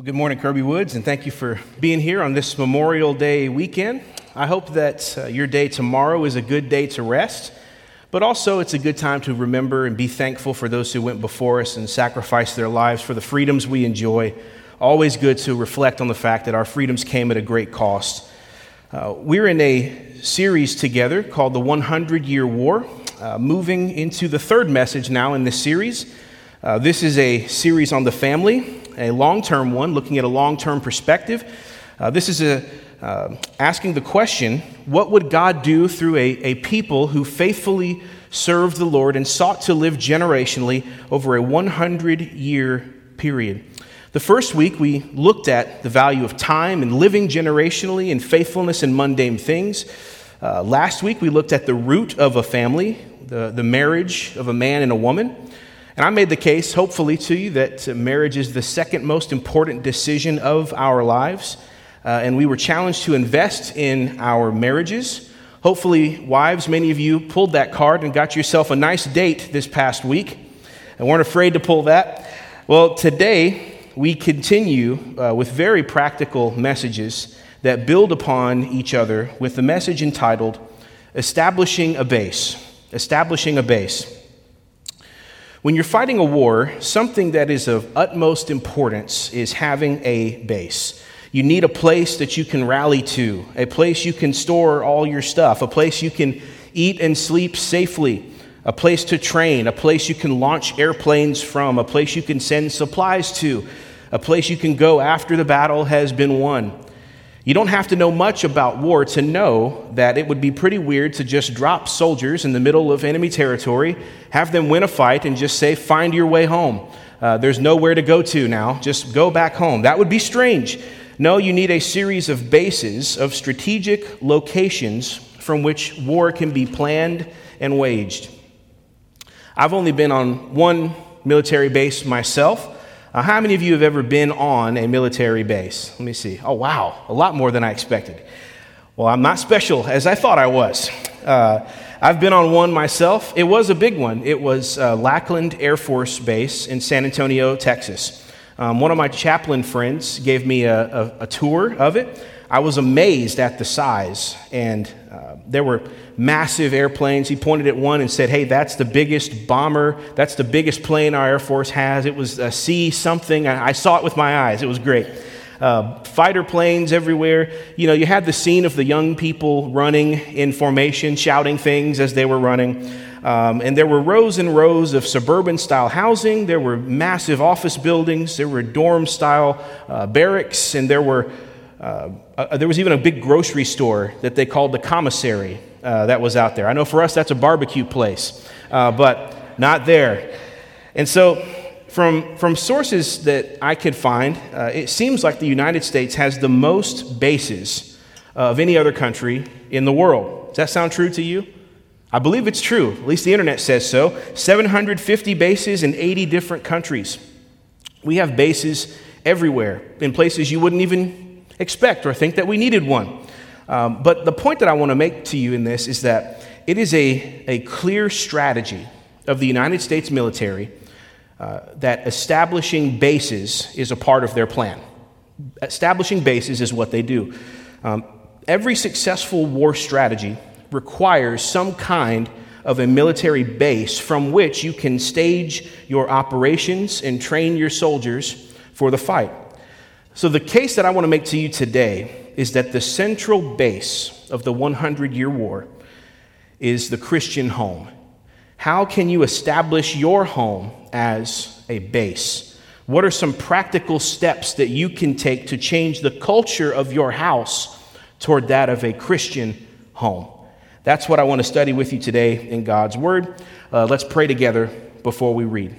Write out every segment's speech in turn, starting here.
Well, good morning, Kirby Woods, and thank you for being here on this Memorial Day weekend. I hope that uh, your day tomorrow is a good day to rest, but also it's a good time to remember and be thankful for those who went before us and sacrificed their lives for the freedoms we enjoy. Always good to reflect on the fact that our freedoms came at a great cost. Uh, we're in a series together called The 100 Year War, uh, moving into the third message now in this series. Uh, this is a series on the family, a long term one, looking at a long term perspective. Uh, this is a, uh, asking the question what would God do through a, a people who faithfully served the Lord and sought to live generationally over a 100 year period? The first week, we looked at the value of time and living generationally and faithfulness in mundane things. Uh, last week, we looked at the root of a family, the, the marriage of a man and a woman. And I made the case, hopefully, to you that marriage is the second most important decision of our lives. Uh, and we were challenged to invest in our marriages. Hopefully, wives, many of you pulled that card and got yourself a nice date this past week and weren't afraid to pull that. Well, today we continue uh, with very practical messages that build upon each other with the message entitled Establishing a Base. Establishing a Base. When you're fighting a war, something that is of utmost importance is having a base. You need a place that you can rally to, a place you can store all your stuff, a place you can eat and sleep safely, a place to train, a place you can launch airplanes from, a place you can send supplies to, a place you can go after the battle has been won. You don't have to know much about war to know that it would be pretty weird to just drop soldiers in the middle of enemy territory, have them win a fight, and just say, find your way home. Uh, there's nowhere to go to now. Just go back home. That would be strange. No, you need a series of bases, of strategic locations from which war can be planned and waged. I've only been on one military base myself. Uh, how many of you have ever been on a military base? Let me see. Oh, wow, a lot more than I expected. Well, I'm not special as I thought I was. Uh, I've been on one myself. It was a big one. It was uh, Lackland Air Force Base in San Antonio, Texas. Um, one of my chaplain friends gave me a, a, a tour of it. I was amazed at the size, and uh, there were massive airplanes. He pointed at one and said, Hey, that's the biggest bomber. That's the biggest plane our Air Force has. It was a C something. I, I saw it with my eyes. It was great. Uh, fighter planes everywhere. You know, you had the scene of the young people running in formation, shouting things as they were running. Um, and there were rows and rows of suburban style housing. There were massive office buildings. There were dorm style uh, barracks. And there were uh, there was even a big grocery store that they called the commissary uh, that was out there. I know for us that's a barbecue place, uh, but not there. And so, from, from sources that I could find, uh, it seems like the United States has the most bases of any other country in the world. Does that sound true to you? I believe it's true. At least the internet says so. 750 bases in 80 different countries. We have bases everywhere in places you wouldn't even expect or think that we needed one. Um, but the point that I want to make to you in this is that it is a, a clear strategy of the United States military uh, that establishing bases is a part of their plan. Establishing bases is what they do. Um, every successful war strategy requires some kind of a military base from which you can stage your operations and train your soldiers for the fight. So, the case that I want to make to you today is that the central base of the 100 year war is the Christian home. How can you establish your home as a base? What are some practical steps that you can take to change the culture of your house toward that of a Christian home? That's what I want to study with you today in God's Word. Uh, let's pray together before we read.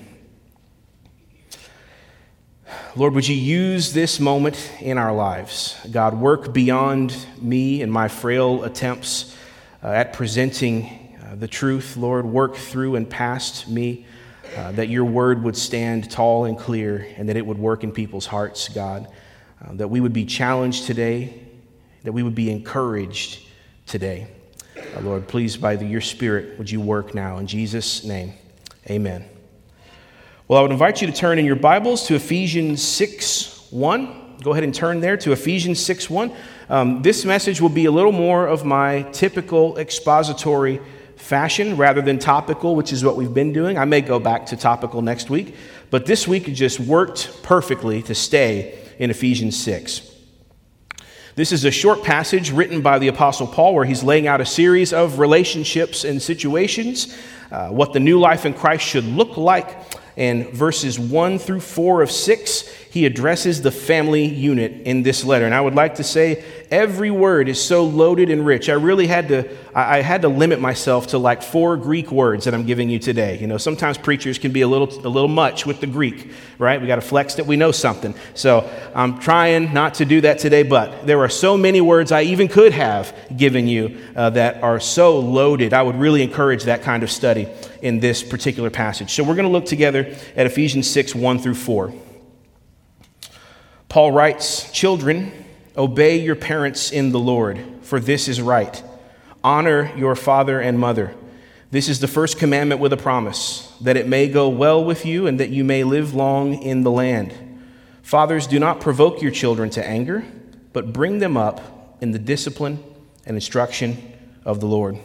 Lord, would you use this moment in our lives? God, work beyond me and my frail attempts uh, at presenting uh, the truth. Lord, work through and past me, uh, that your word would stand tall and clear and that it would work in people's hearts, God. Uh, that we would be challenged today, that we would be encouraged today. Uh, Lord, please, by the, your Spirit, would you work now? In Jesus' name, amen. Well, I would invite you to turn in your Bibles to Ephesians 6 1. Go ahead and turn there to Ephesians 6 1. Um, this message will be a little more of my typical expository fashion rather than topical, which is what we've been doing. I may go back to topical next week, but this week it just worked perfectly to stay in Ephesians 6. This is a short passage written by the Apostle Paul where he's laying out a series of relationships and situations, uh, what the new life in Christ should look like. And verses 1 through 4 of 6, he addresses the family unit in this letter. And I would like to say every word is so loaded and rich. I really had to, I had to limit myself to like four Greek words that I'm giving you today. You know, sometimes preachers can be a little, a little much with the Greek, right? We got to flex that we know something. So I'm trying not to do that today, but there are so many words I even could have given you uh, that are so loaded. I would really encourage that kind of study in this particular passage. So we're going to look together at Ephesians 6, 1 through 4. Paul writes, Children, Obey your parents in the Lord, for this is right. Honor your father and mother. This is the first commandment with a promise, that it may go well with you and that you may live long in the land. Fathers, do not provoke your children to anger, but bring them up in the discipline and instruction of the Lord.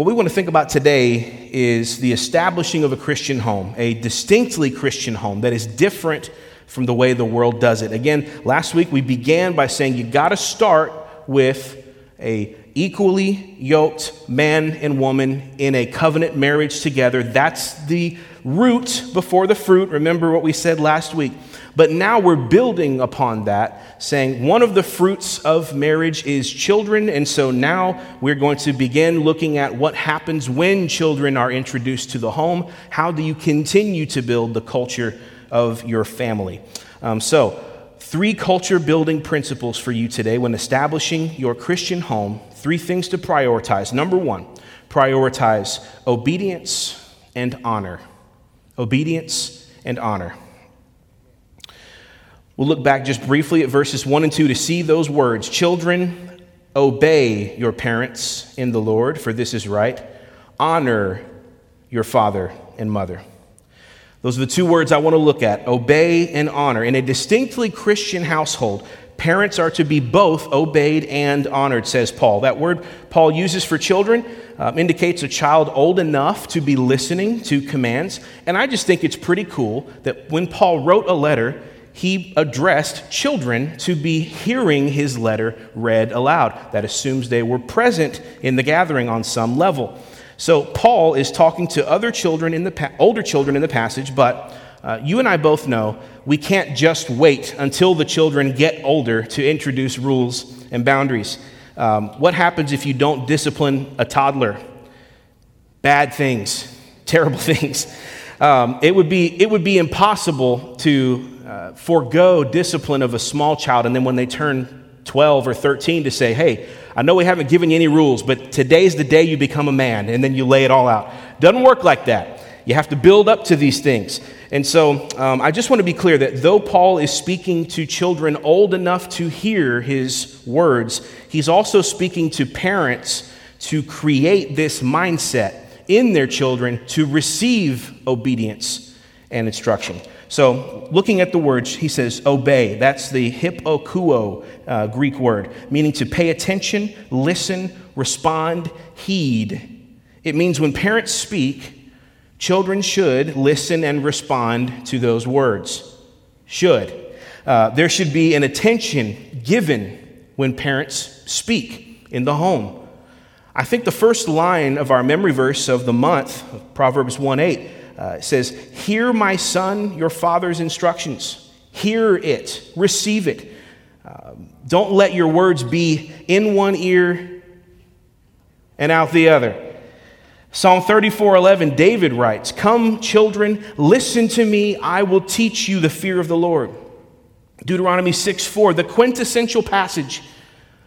What we want to think about today is the establishing of a Christian home, a distinctly Christian home that is different from the way the world does it. Again, last week we began by saying you got to start with a equally yoked man and woman in a covenant marriage together. That's the root before the fruit. Remember what we said last week. But now we're building upon that, saying one of the fruits of marriage is children. And so now we're going to begin looking at what happens when children are introduced to the home. How do you continue to build the culture of your family. Um, so, three culture building principles for you today when establishing your Christian home. Three things to prioritize. Number one, prioritize obedience and honor. Obedience and honor. We'll look back just briefly at verses 1 and 2 to see those words. Children, obey your parents in the Lord, for this is right. Honor your father and mother. Those are the two words I want to look at obey and honor. In a distinctly Christian household, parents are to be both obeyed and honored, says Paul. That word Paul uses for children um, indicates a child old enough to be listening to commands. And I just think it's pretty cool that when Paul wrote a letter, he addressed children to be hearing his letter read aloud. That assumes they were present in the gathering on some level. So Paul is talking to other children in the pa- older children in the passage, but uh, you and I both know we can't just wait until the children get older to introduce rules and boundaries. Um, what happens if you don't discipline a toddler? Bad things, terrible things. Um, it, would be, it would be impossible to uh, forego discipline of a small child and then when they turn 12 or 13 to say, hey, I know we haven't given you any rules, but today's the day you become a man, and then you lay it all out. Doesn't work like that. You have to build up to these things. And so um, I just want to be clear that though Paul is speaking to children old enough to hear his words, he's also speaking to parents to create this mindset in their children to receive obedience and instruction. So, looking at the words, he says, obey. That's the hupakouo uh, Greek word, meaning to pay attention, listen, respond, heed. It means when parents speak, children should listen and respond to those words. Should. Uh, there should be an attention given when parents speak in the home. I think the first line of our memory verse of the month, Proverbs 1 8, uh, it says, Hear, my son, your father's instructions. Hear it, receive it. Um, don't let your words be in one ear and out the other. Psalm 34 11, David writes, Come, children, listen to me, I will teach you the fear of the Lord. Deuteronomy 6 4, the quintessential passage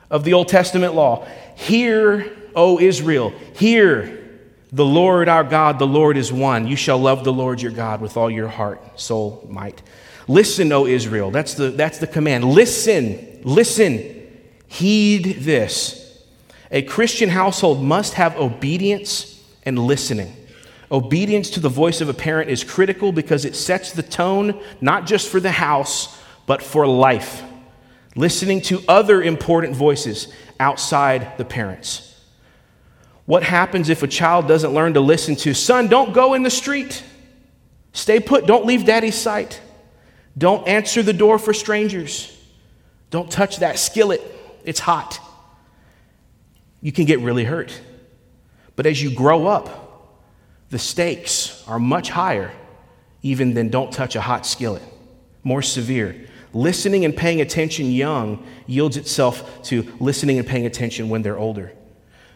of the Old Testament law. Hear, O Israel, hear the Lord our God, the Lord is one. You shall love the Lord your God with all your heart, soul, might. Listen, O Israel. That's the, that's the command. Listen, listen. Heed this. A Christian household must have obedience and listening. Obedience to the voice of a parent is critical because it sets the tone not just for the house, but for life. Listening to other important voices outside the parents. What happens if a child doesn't learn to listen to, son, don't go in the street? Stay put, don't leave daddy's sight. Don't answer the door for strangers. Don't touch that skillet, it's hot. You can get really hurt. But as you grow up, the stakes are much higher even than don't touch a hot skillet, more severe. Listening and paying attention young yields itself to listening and paying attention when they're older.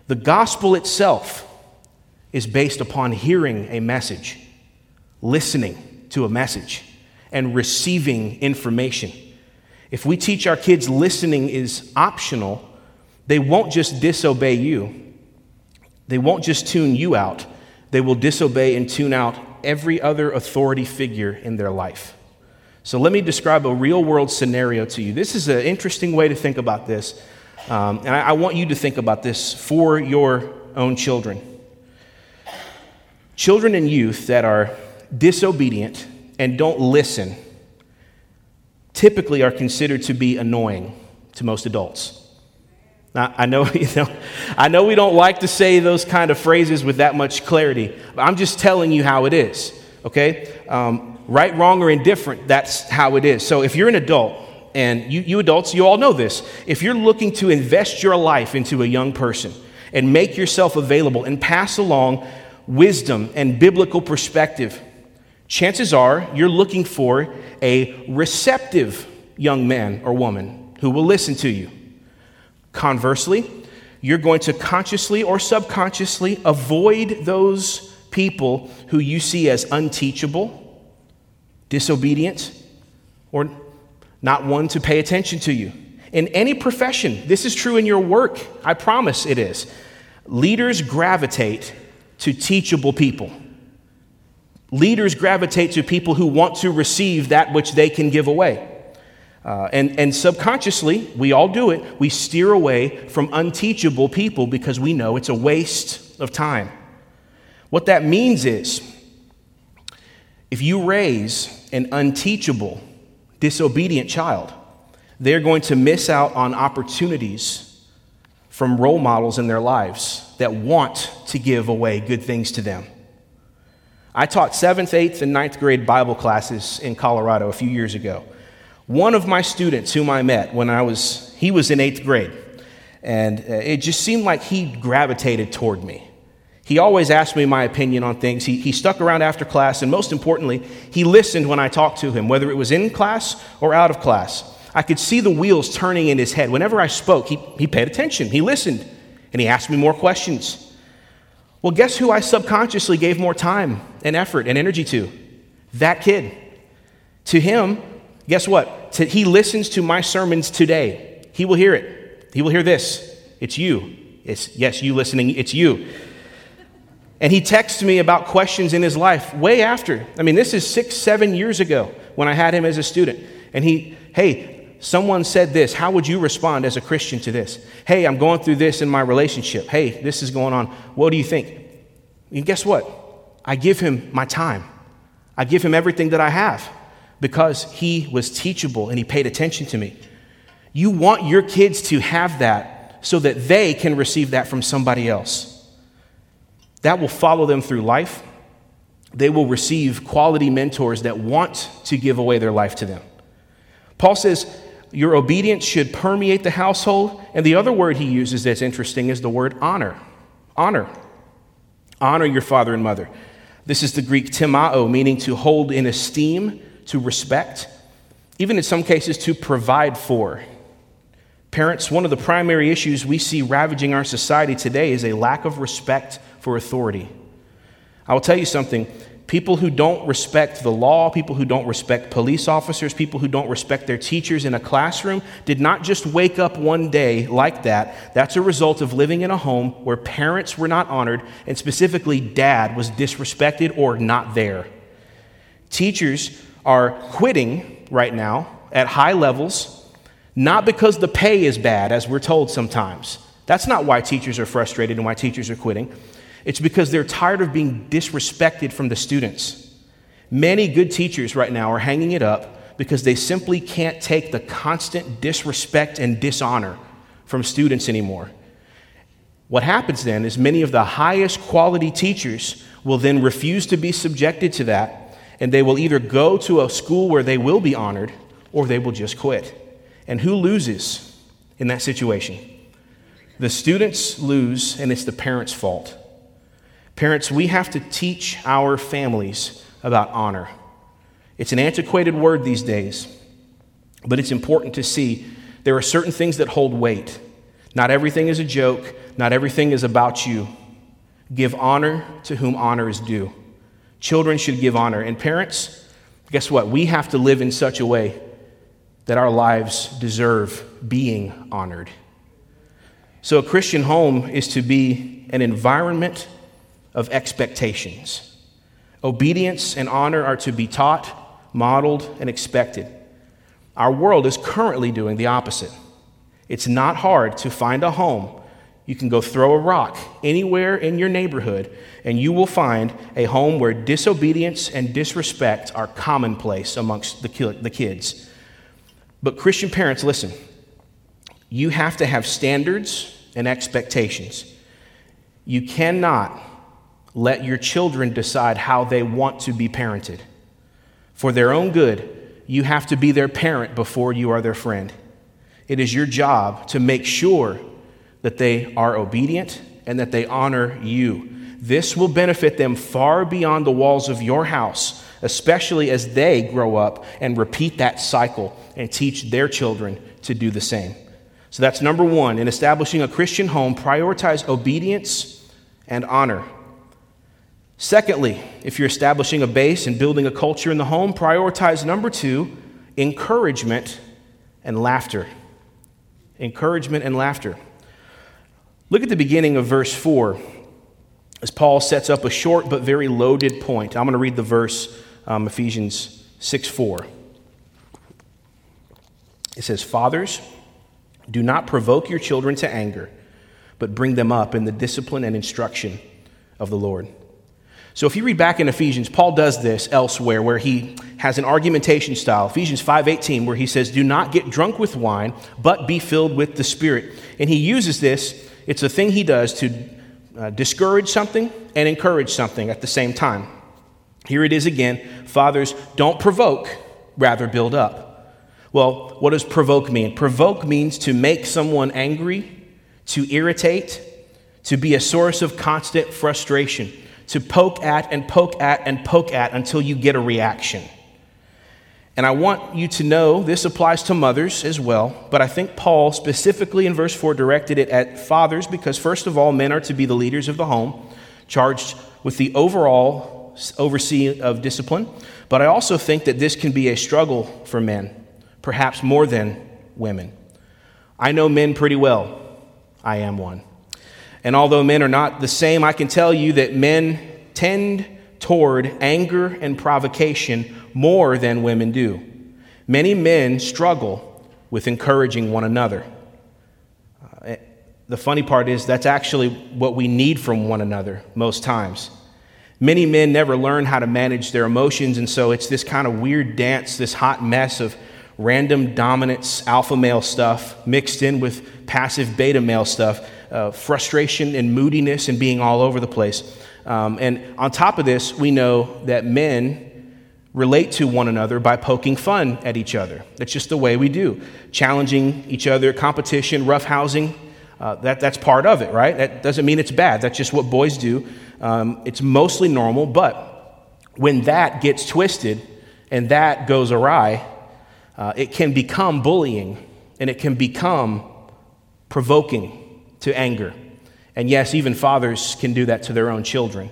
The gospel itself is based upon hearing a message, listening to a message, and receiving information. If we teach our kids listening is optional, they won't just disobey you, they won't just tune you out they will disobey and tune out every other authority figure in their life. So let me describe a real world scenario to you. This is an interesting way to think about this. Um, and I, I want you to think about this for your own children. Children and youth that are disobedient and don't listen typically are considered to be annoying to most adults. Now, I know, you know, I know we don't like to say those kind of phrases with that much clarity, but I'm just telling you how it is, okay? Um, right, wrong, or indifferent, that's how it is. So if you're an adult, and you, you adults, you all know this, if you're looking to invest your life into a young person and make yourself available and pass along wisdom and biblical perspective, chances are you're looking for a receptive young man or woman who will listen to you. Conversely, you're going to consciously or subconsciously avoid those people who you see as unteachable, disobedient, or not one to pay attention to you. In any profession, this is true in your work, I promise it is. Leaders gravitate to teachable people. Leaders gravitate to people who want to receive that which they can give away. Uh, and, and subconsciously, we all do it, we steer away from unteachable people because we know it's a waste of time. What that means is, if you raise an unteachable, disobedient child, they're going to miss out on opportunities from role models in their lives that want to give away good things to them. I taught seventh, eighth, and ninth grade Bible classes in Colorado a few years ago. One of my students whom I met when I was, he was in eighth grade, and uh, it just seemed like he gravitated toward me. He always asked me my opinion on things. He, he stuck around after class, and most importantly, he listened when I talked to him, whether it was in class or out of class. I could see the wheels turning in his head. Whenever I spoke, he, he paid attention, he listened, and he asked me more questions. Well, guess who I subconsciously gave more time and effort and energy to? That kid. To him, guess what? He listens to my sermons today. He will hear it. He will hear this. It's you. It's, yes, you listening, it's you. And he texts me about questions in his life way after. I mean, this is six, seven years ago when I had him as a student. And he, hey, someone said this. How would you respond as a Christian to this? Hey, I'm going through this in my relationship. Hey, this is going on. What do you think? And guess what? I give him my time, I give him everything that I have because he was teachable and he paid attention to me. You want your kids to have that so that they can receive that from somebody else. That will follow them through life. They will receive quality mentors that want to give away their life to them. Paul says, Your obedience should permeate the household. And the other word he uses that's interesting is the word honor. Honor. Honor your father and mother. This is the Greek timao, meaning to hold in esteem to respect, even in some cases to provide for. Parents, one of the primary issues we see ravaging our society today is a lack of respect for authority. I will tell you something people who don't respect the law, people who don't respect police officers, people who don't respect their teachers in a classroom did not just wake up one day like that. That's a result of living in a home where parents were not honored, and specifically dad was disrespected or not there. Teachers are quitting right now at high levels, not because the pay is bad, as we're told sometimes. That's not why teachers are frustrated and why teachers are quitting. It's because they're tired of being disrespected from the students. Many good teachers right now are hanging it up because they simply can't take the constant disrespect and dishonor from students anymore. What happens then is many of the highest quality teachers will then refuse to be subjected to that, and they will either go to a school where they will be honored or they will just quit. And who loses in that situation? The students lose, and it's the parents' fault. Parents, we have to teach our families about honor. It's an antiquated word these days, but it's important to see there are certain things that hold weight. Not everything is a joke, not everything is about you. Give honor to whom honor is due. Children should give honor. And parents, guess what? We have to live in such a way that our lives deserve being honored. So, a Christian home is to be an environment of expectations. Obedience and honor are to be taught, modeled, and expected. Our world is currently doing the opposite. It's not hard to find a home. You can go throw a rock anywhere in your neighborhood, and you will find a home where disobedience and disrespect are commonplace amongst the kids. But, Christian parents, listen, you have to have standards and expectations. You cannot let your children decide how they want to be parented. For their own good, you have to be their parent before you are their friend. It is your job to make sure that they are obedient and that they honor you. This will benefit them far beyond the walls of your house, especially as they grow up and repeat that cycle and teach their children to do the same. So that's number one. In establishing a Christian home, prioritize obedience and honor. Secondly, if you're establishing a base and building a culture in the home, prioritize number two, encouragement and laughter encouragement, and laughter. Look at the beginning of verse 4 as Paul sets up a short but very loaded point. I'm going to read the verse, um, Ephesians 6 4. It says, Fathers, do not provoke your children to anger, but bring them up in the discipline and instruction of the Lord. So if you read back in Ephesians, Paul does this elsewhere where he has an argumentation style. Ephesians 5:18 where he says, "Do not get drunk with wine, but be filled with the Spirit." And he uses this, it's a thing he does to uh, discourage something and encourage something at the same time. Here it is again, fathers, don't provoke, rather build up. Well, what does provoke mean? Provoke means to make someone angry, to irritate, to be a source of constant frustration to poke at and poke at and poke at until you get a reaction. And I want you to know this applies to mothers as well, but I think Paul specifically in verse 4 directed it at fathers because, first of all, men are to be the leaders of the home, charged with the overall overseeing of discipline. But I also think that this can be a struggle for men, perhaps more than women. I know men pretty well. I am one. And although men are not the same, I can tell you that men tend toward anger and provocation more than women do. Many men struggle with encouraging one another. Uh, the funny part is that's actually what we need from one another most times. Many men never learn how to manage their emotions, and so it's this kind of weird dance, this hot mess of random dominance, alpha male stuff mixed in with passive beta male stuff uh, frustration and moodiness and being all over the place. Um, and on top of this, we know that men relate to one another by poking fun at each other. That's just the way we do. Challenging each other, competition, roughhousing, uh, that, that's part of it, right? That doesn't mean it's bad. That's just what boys do. Um, it's mostly normal, but when that gets twisted and that goes awry, uh, it can become bullying and it can become provoking to anger. And yes, even fathers can do that to their own children.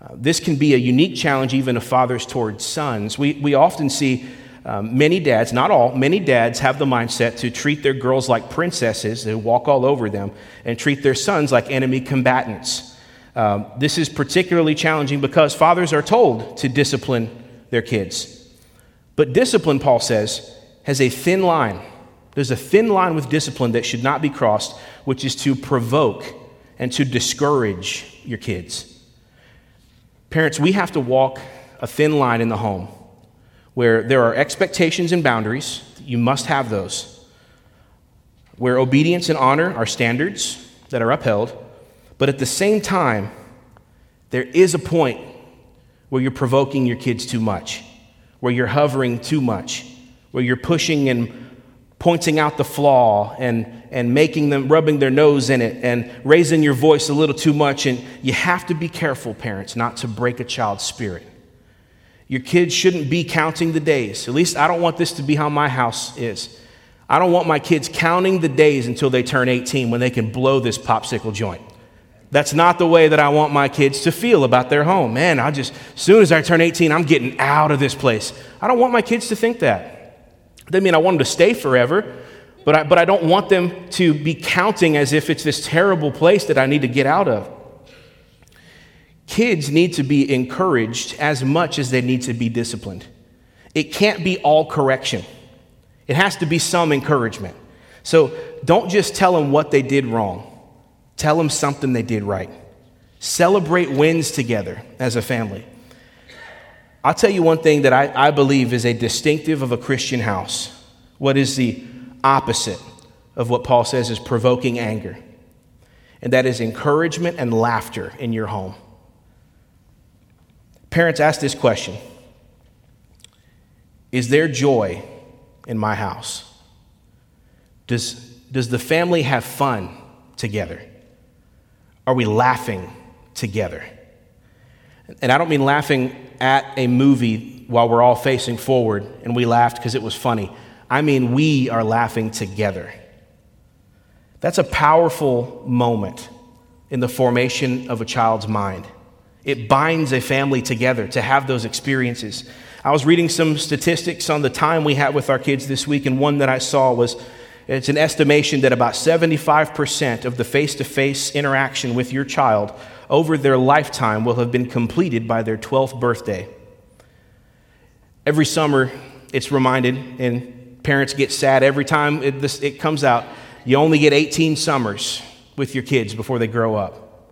Uh, this can be a unique challenge, even of fathers towards sons. We, we often see um, many dads, not all, many dads have the mindset to treat their girls like princesses, they walk all over them, and treat their sons like enemy combatants. Um, this is particularly challenging because fathers are told to discipline their kids. But discipline, Paul says, has a thin line there's a thin line with discipline that should not be crossed, which is to provoke and to discourage your kids. Parents, we have to walk a thin line in the home where there are expectations and boundaries. You must have those. Where obedience and honor are standards that are upheld. But at the same time, there is a point where you're provoking your kids too much, where you're hovering too much, where you're pushing and pointing out the flaw and, and making them, rubbing their nose in it and raising your voice a little too much. And you have to be careful, parents, not to break a child's spirit. Your kids shouldn't be counting the days. At least I don't want this to be how my house is. I don't want my kids counting the days until they turn 18 when they can blow this popsicle joint. That's not the way that I want my kids to feel about their home. Man, I just, as soon as I turn 18, I'm getting out of this place. I don't want my kids to think that. Doesn't mean I want them to stay forever, but I, but I don't want them to be counting as if it's this terrible place that I need to get out of. Kids need to be encouraged as much as they need to be disciplined. It can't be all correction, it has to be some encouragement. So don't just tell them what they did wrong, tell them something they did right. Celebrate wins together as a family. I'll tell you one thing that I, I believe is a distinctive of a Christian house. What is the opposite of what Paul says is provoking anger? And that is encouragement and laughter in your home. Parents, ask this question Is there joy in my house? Does, does the family have fun together? Are we laughing together? And I don't mean laughing at a movie while we're all facing forward and we laughed because it was funny. I mean, we are laughing together. That's a powerful moment in the formation of a child's mind. It binds a family together to have those experiences. I was reading some statistics on the time we had with our kids this week, and one that I saw was it's an estimation that about 75% of the face to face interaction with your child over their lifetime will have been completed by their 12th birthday. Every summer, it's reminded, and parents get sad every time it, this, it comes out. You only get 18 summers with your kids before they grow up.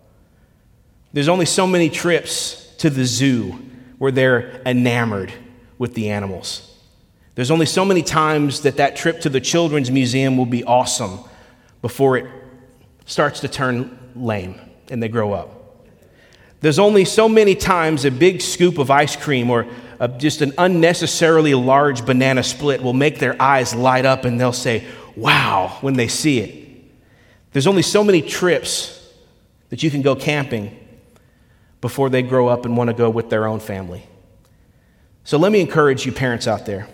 There's only so many trips to the zoo where they're enamored with the animals. There's only so many times that that trip to the children's museum will be awesome before it starts to turn lame and they grow up. There's only so many times a big scoop of ice cream or a, just an unnecessarily large banana split will make their eyes light up and they'll say, wow, when they see it. There's only so many trips that you can go camping before they grow up and want to go with their own family. So let me encourage you, parents out there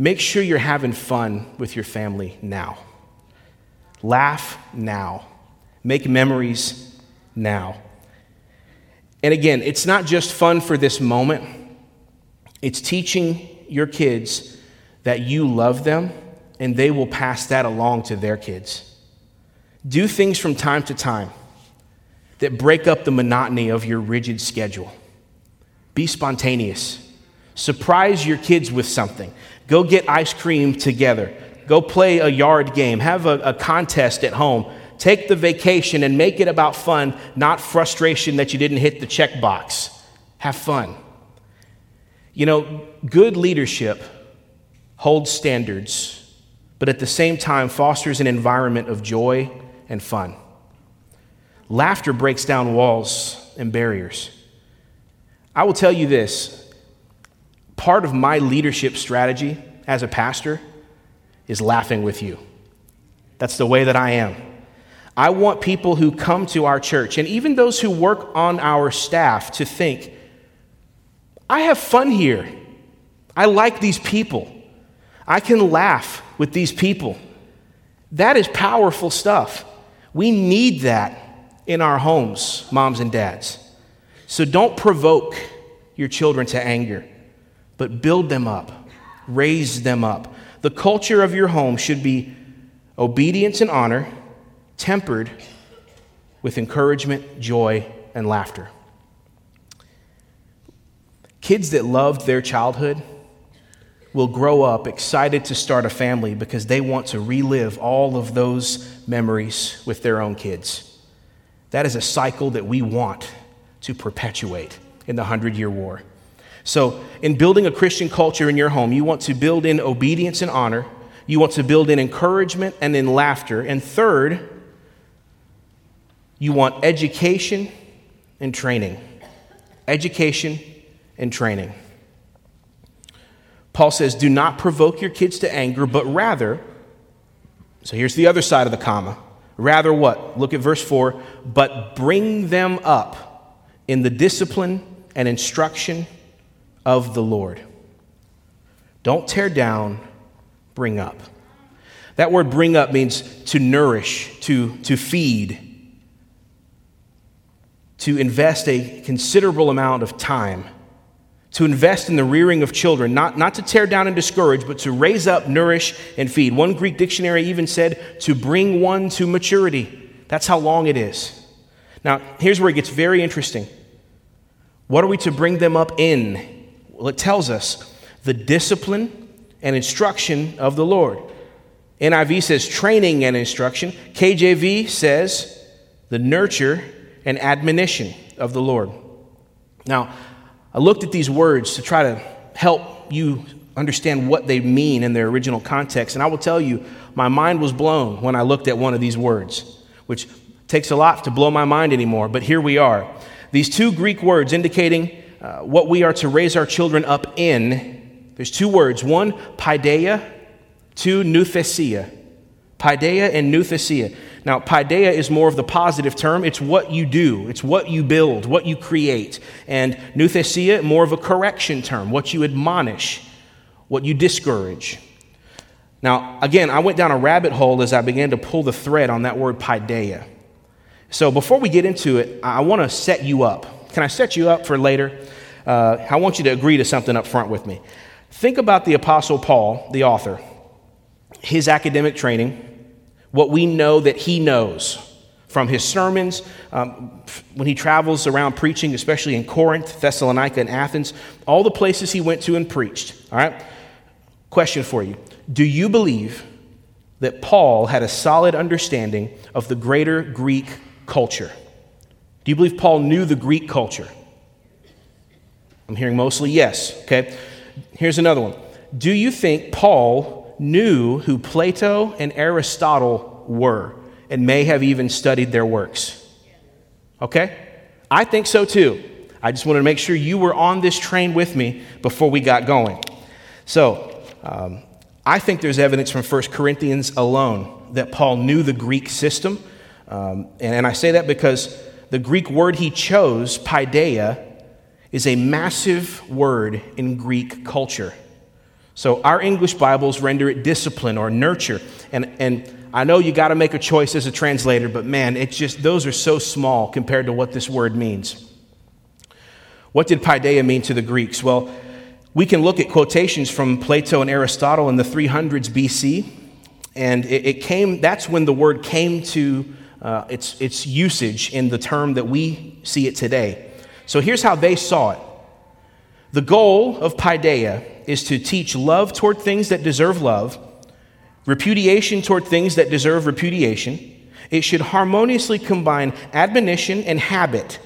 make sure you're having fun with your family now. Laugh now. Make memories now. And again, it's not just fun for this moment, it's teaching your kids that you love them and they will pass that along to their kids. Do things from time to time that break up the monotony of your rigid schedule. Be spontaneous. Surprise your kids with something. Go get ice cream together. Go play a yard game. Have a, a, contest at home. Take the vacation and make it about fun, not frustration that you didn't hit the checkbox. Have fun. You know, good leadership holds standards, but at the same time fosters an environment of joy and fun. Laughter breaks down walls and barriers. I will tell you this part of my leadership strategy as a pastor is laughing with you. That's the way that I am. I want people who come to our church, and even those who work on our staff, to think, I have fun here. I like these people. I can laugh with these people. That is powerful stuff. We need that in our homes, moms and dads. So don't provoke your children to anger, but build them up, raise them up. The culture of your home should be obedience and honor, tempered with encouragement, joy, and laughter. Kids that loved their childhood will grow up excited to start a family because they want to relive all of those memories with their own kids. That is a cycle that we want to perpetuate in the Hundred Year War. So, in building a Christian culture in your home, you want to build in obedience and honor. You want to build in encouragement and in laughter. And third, you want education and training. Education and training. Paul says, Do not provoke your kids to anger, but rather, so here's the other side of the comma. Rather, what? Look at verse 4 but bring them up in the discipline and instruction of the Lord. Don't tear down, bring up. That word bring up means to nourish, to, to feed, to invest a considerable amount of time, to invest in the rearing of children, not, not to tear down and discourage, but to raise up, nourish, and feed. One Greek dictionary even said to bring one to maturity. That's how long it is. Now, here's where it gets very interesting. What are we to bring them up in? Well, it tells us the discipline and instruction of the Lord. NIV says training and instruction. KJV says the nurture and admonition of the Lord. Now, I looked at these words to try to help you understand what they mean in their original context, and I will tell you, my mind was blown when I looked at one of these words, which takes a lot to blow my mind anymore, but here we are. These two Greek words indicating uh, what we are to raise our children up in, there's two words one, paideia, two, nouthesia. Paideia and nouthesia. Now, paideia is more of the positive term. It's what you do, it's what you build, what you create. And nouthesia, more of a correction term, what you admonish, what you discourage. Now, again, I went down a rabbit hole as I began to pull the thread on that word paideia. So, before we get into it, I want to set you up. Can I set you up for later? Uh, I want you to agree to something up front with me. Think about the Apostle Paul, the author, his academic training, what we know that he knows from his sermons, um, when he travels around preaching, especially in Corinth, Thessalonica, and Athens, all the places he went to and preached. All right? Question for you Do you believe that Paul had a solid understanding of the greater Greek culture? Do you believe Paul knew the Greek culture? I'm hearing mostly yes. Okay. Here's another one. Do you think Paul knew who Plato and Aristotle were and may have even studied their works? Okay? I think so too. I just wanted to make sure you were on this train with me before we got going. So, um, I think there's evidence from 1 Corinthians alone that Paul knew the Greek system. Um, and, and I say that because the Greek word he chose, paideia, is a massive word in Greek culture. So our English Bibles render it discipline or nurture. And, and I know you got to make a choice as a translator, but man, it's just, those are so small compared to what this word means. What did paideia mean to the Greeks? Well, we can look at quotations from Plato and Aristotle in the 300s BC, and it, it came, that's when the word came to uh, its, its usage in the term that we see it today. So here's how they saw it the goal of paideia is to teach love toward things that deserve love, repudiation toward things that deserve repudiation. It should harmoniously combine admonition and habit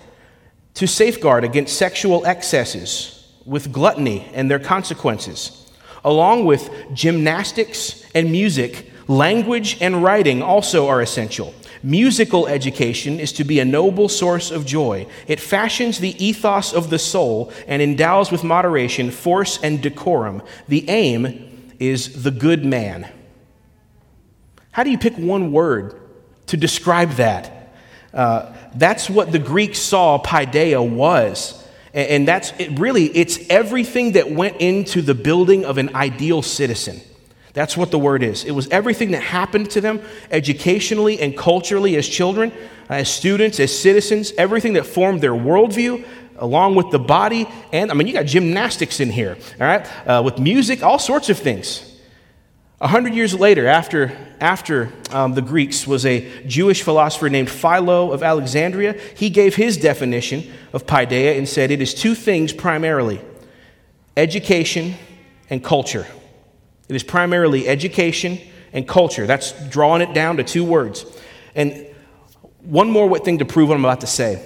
to safeguard against sexual excesses with gluttony and their consequences. Along with gymnastics and music, language and writing also are essential. Musical education is to be a noble source of joy. It fashions the ethos of the soul and endows with moderation, force, and decorum. The aim is the good man. How do you pick one word to describe that? Uh, that's what the Greeks saw paideia was. And that's it really, it's everything that went into the building of an ideal citizen. That's what the word is. It was everything that happened to them educationally and culturally as children, as students, as citizens, everything that formed their worldview, along with the body. And I mean, you got gymnastics in here, all right, uh, with music, all sorts of things. A hundred years later, after, after um, the Greeks, was a Jewish philosopher named Philo of Alexandria. He gave his definition of paideia and said it is two things primarily education and culture. It is primarily education and culture. That's drawing it down to two words. And One more thing to prove what I'm about to say.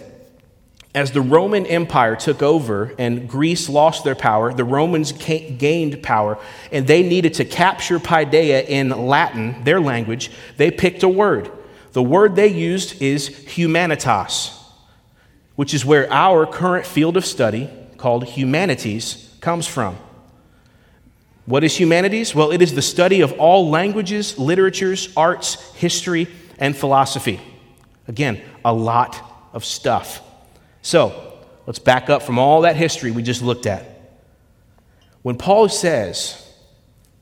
As the Roman Empire took over and Greece lost their power, the Romans gained power, and they needed to capture Paideia in Latin, their language. They picked a word. The word they used is humanitas, which is where our current field of study, called humanities, comes from. What is humanities? Well, it is the study of all languages, literatures, arts, history, and philosophy. Again, a lot of stuff. So, let's back up from all that history we just looked at. When Paul says,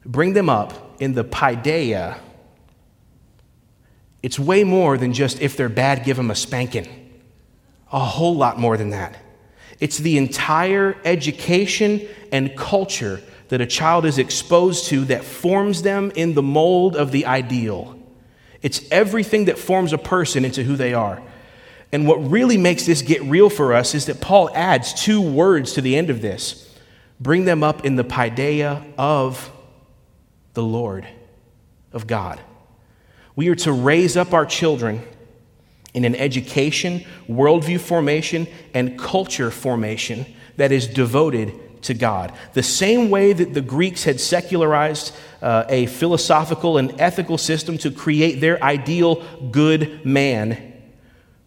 bring them up in the paideia, it's way more than just if they're bad, give them a spanking. A whole lot more than that. It's the entire education and culture that a child is exposed to that forms them in the mold of the ideal. It's everything that forms a person into who they are. And what really makes this get real for us is that Paul adds two words to the end of this bring them up in the paideia of the Lord, of God. We are to raise up our children in an education, worldview formation, and culture formation that is devoted to God. The same way that the Greeks had secularized uh, a philosophical and ethical system to create their ideal good man,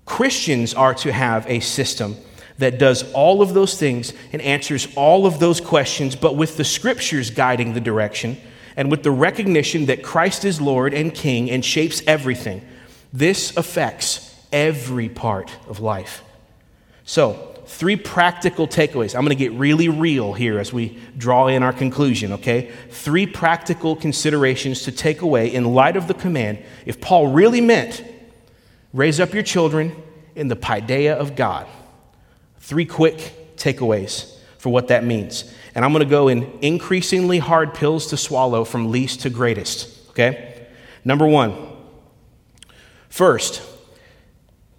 Christians are to have a system that does all of those things and answers all of those questions, but with the scriptures guiding the direction and with the recognition that Christ is Lord and King and shapes everything. This affects every part of life. So, three practical takeaways. I'm going to get really real here as we draw in our conclusion, okay? Three practical considerations to take away in light of the command. If Paul really meant raise up your children in the paideia of God, three quick takeaways for what that means. And I'm going to go in increasingly hard pills to swallow from least to greatest, okay? Number one, first,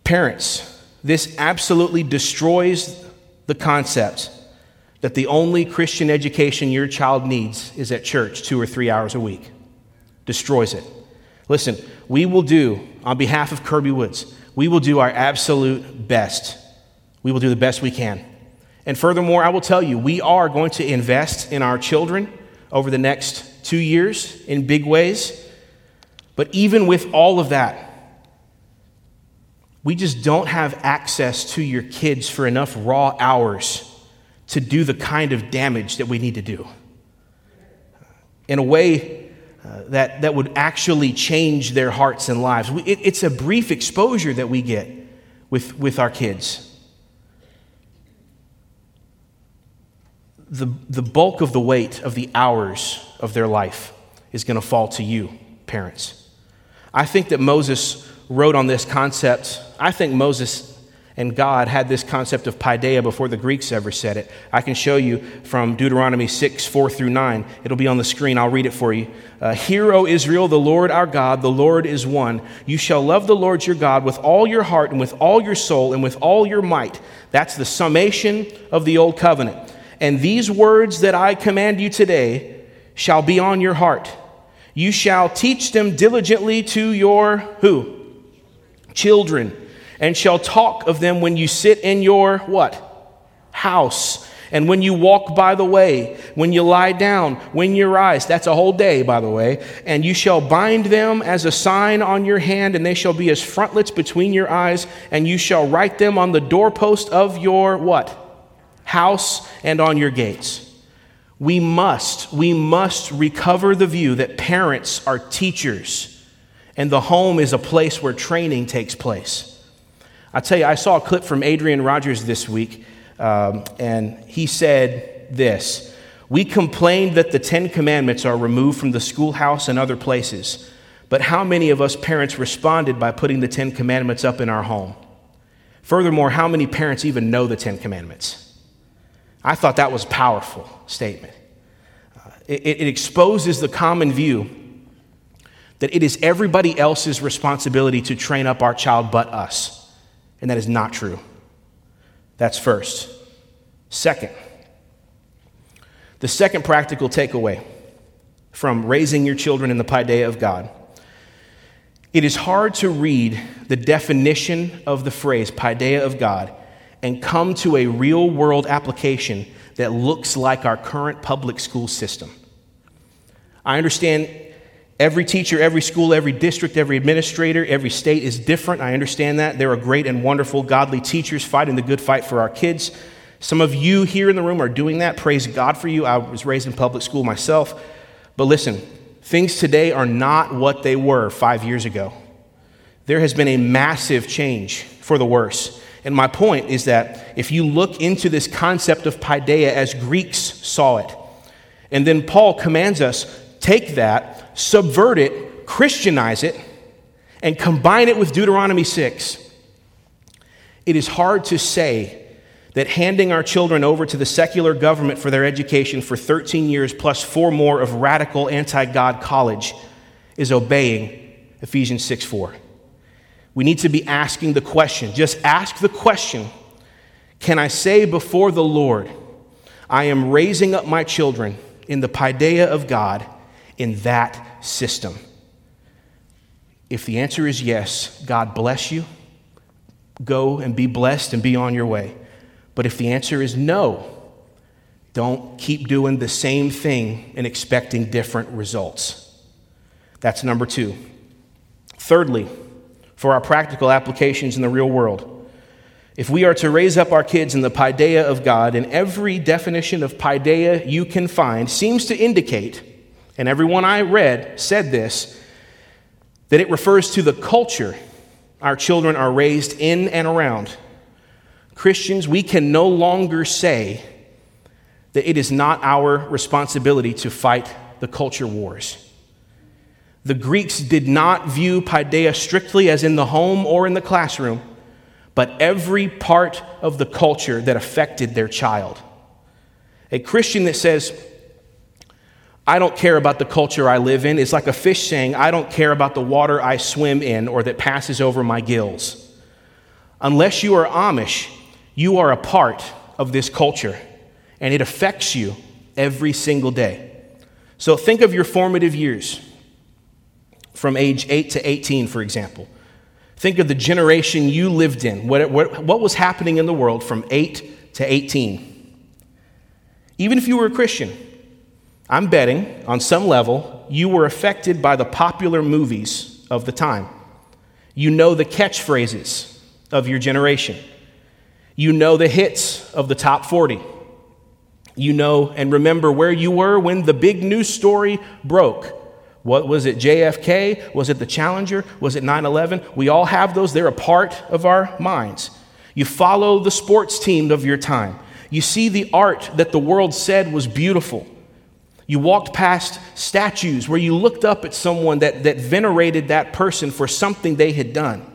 parents this absolutely destroys the concept that the only Christian education your child needs is at church two or three hours a week. Destroys it. Listen, we will do, on behalf of Kirby Woods, we will do our absolute best. We will do the best we can. And furthermore, I will tell you, we are going to invest in our children over the next two years in big ways. But even with all of that, we just don't have access to your kids for enough raw hours to do the kind of damage that we need to do. In a way uh, that, that would actually change their hearts and lives. We, it, it's a brief exposure that we get with, with our kids. The, the bulk of the weight of the hours of their life is going to fall to you, parents. I think that Moses wrote on this concept. I think Moses and God had this concept of paideia before the Greeks ever said it. I can show you from Deuteronomy 6, 4 through 9. It'll be on the screen. I'll read it for you. Uh, Hear, O Israel, the Lord our God, the Lord is one. You shall love the Lord your God with all your heart and with all your soul and with all your might. That's the summation of the old covenant. And these words that I command you today shall be on your heart. You shall teach them diligently to your who? children, and shall talk of them when you sit in your what? House. And when you walk by the way, when you lie down, when you rise, that's a whole day, by the way. And you shall bind them as a sign on your hand, and they shall be as frontlets between your eyes, and you shall write them on the doorpost of your what? House and on your gates. We must, we must recover the view that parents are teachers and the home is a place where training takes place. I tell you, I saw a clip from Adrian Rogers this week, um, and he said this We complain that the Ten Commandments are removed from the schoolhouse and other places, but how many of us parents responded by putting the Ten Commandments up in our home? Furthermore, how many parents even know the Ten Commandments? I thought that was a powerful statement. Uh, it, it exposes the common view that it is everybody else's responsibility to train up our child but us. And that is not true. That's first. Second, the second practical takeaway from raising your children in the paideia of God It is hard to read the definition of the phrase paideia of God and come to a real world application that looks like our current public school system. I understand every teacher, every school, every district, every administrator, every state is different. I understand that. There are great and wonderful, godly teachers fighting the good fight for our kids. Some of you here in the room are doing that. Praise God for you. I was raised in public school myself. But listen, things today are not what they were five years ago. There has been a massive change for the worse. And my point is that if you look into this concept of paideia as Greeks saw it, and then Paul commands us take that, subvert it, Christianize it, and combine it with Deuteronomy 6, it is hard to say that handing our children over to the secular government for their education for 13 years plus four more of radical anti God college is obeying Ephesians 6 4. We need to be asking the question. Just ask the question Can I say before the Lord, I am raising up my children in the paideia of God in that system? If the answer is yes, God bless you. Go and be blessed and be on your way. But if the answer is no, don't keep doing the same thing and expecting different results. That's number two. Thirdly, for our practical applications in the real world, if we are to raise up our kids in the paideia of God, and every definition of paideia you can find seems to indicate, and everyone I read said this, that it refers to the culture our children are raised in and around. Christians, we can no longer say that it is not our responsibility to fight the culture wars. The Greeks did not view paideia strictly as in the home or in the classroom, but every part of the culture that affected their child. A Christian that says, I don't care about the culture I live in It's like a fish saying, I don't care about the water I swim in or that passes over my gills. Unless you are Amish, you are a part of this culture, and it affects you every single day. So think of your formative years from age 8 to 18, for example. Think of the generation you lived in, what, what, what was happening in the world from 8 to 18. Even if you were a Christian, I'm betting on some level you were affected by the popular movies of the time. You know the catchphrases of your generation. You know the hits of the top 40. You know and remember where you were when the big news story broke. What was it, JFK? Was it the Challenger? Was it 9 11? We all have those. They're a part of our minds. You follow the sports team of your time. You see the art that the world said was beautiful. You walked past statues where you looked up at someone that, that venerated that person for something they had done.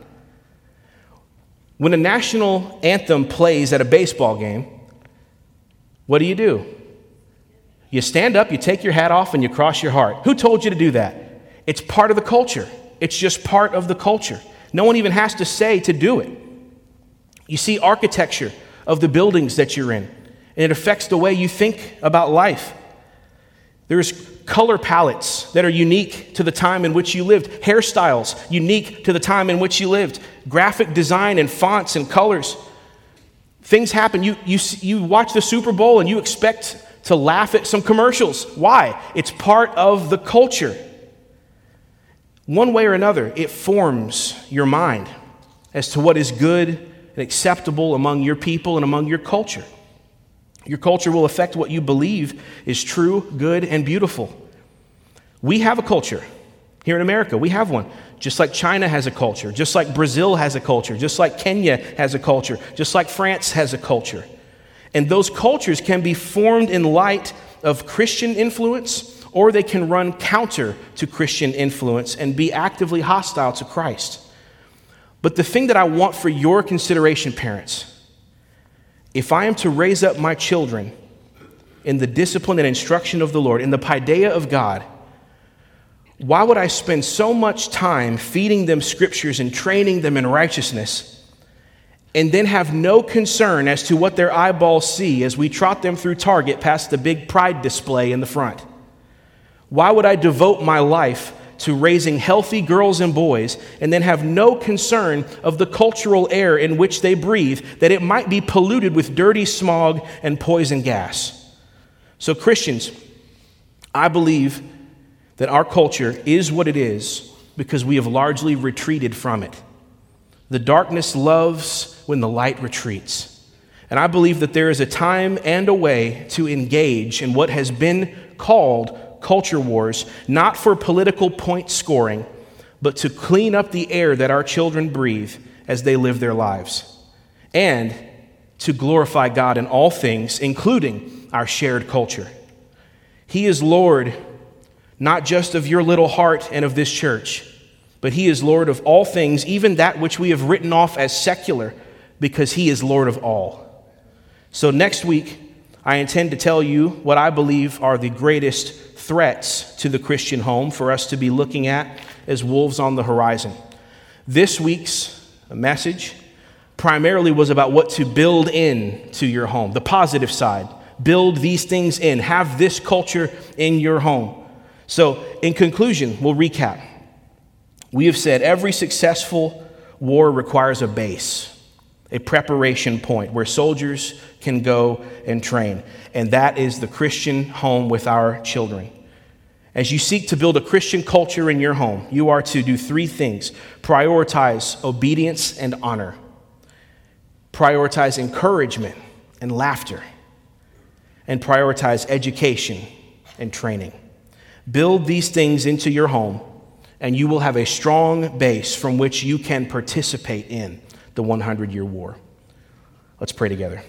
When a national anthem plays at a baseball game, what do you do? You stand up, you take your hat off, and you cross your heart. Who told you to do that? It's part of the culture. It's just part of the culture. No one even has to say to do it. You see architecture of the buildings that you're in, and it affects the way you think about life. There's color palettes that are unique to the time in which you lived, hairstyles unique to the time in which you lived, graphic design and fonts and colors. Things happen. You, you, you watch the Super Bowl and you expect to laugh at some commercials. Why? It's part of the culture. One way or another, it forms your mind as to what is good and acceptable among your people and among your culture. Your culture will affect what you believe is true, good, and beautiful. We have a culture here in America. We have one. Just like China has a culture, just like Brazil has a culture, just like Kenya has a culture, just like France has a culture. And those cultures can be formed in light of Christian influence, or they can run counter to Christian influence and be actively hostile to Christ. But the thing that I want for your consideration, parents, if I am to raise up my children in the discipline and instruction of the Lord, in the paideia of God, why would I spend so much time feeding them scriptures and training them in righteousness and then have no concern as to what their eyeballs see as we trot them through Target past the big pride display in the front? Why would I devote my life to raising healthy girls and boys and then have no concern of the cultural air in which they breathe, that it might be polluted with dirty smog and poison gas. So, Christians, I believe that our culture is what it is because we have largely retreated from it. The darkness loves when the light retreats. And I believe that there is a time and a way to engage in what has been called culture wars, not for political point scoring, but to clean up the air that our children breathe as they live their lives, and to glorify God in all things, including our shared culture. He is Lord, not just of your little heart and of this church, but He is Lord of all things, even that which we have written off as secular, because He is Lord of all. So, next week, I intend to tell you what I believe are the greatest threats to the Christian home for us to be looking at as wolves on the horizon. This week's message primarily was about what to build in to your home, the positive side. Build these things in, have this culture in your home. So, in conclusion, we'll recap. We have said every successful war requires a base, a preparation point where soldiers can go and train. And that is the Christian home with our children. As you seek to build a Christian culture in your home, you are to do three things prioritize obedience and honor, prioritize encouragement and laughter, and prioritize education and training. Build these things into your home, and you will have a strong base from which you can participate in the 100 year war. Let's pray together.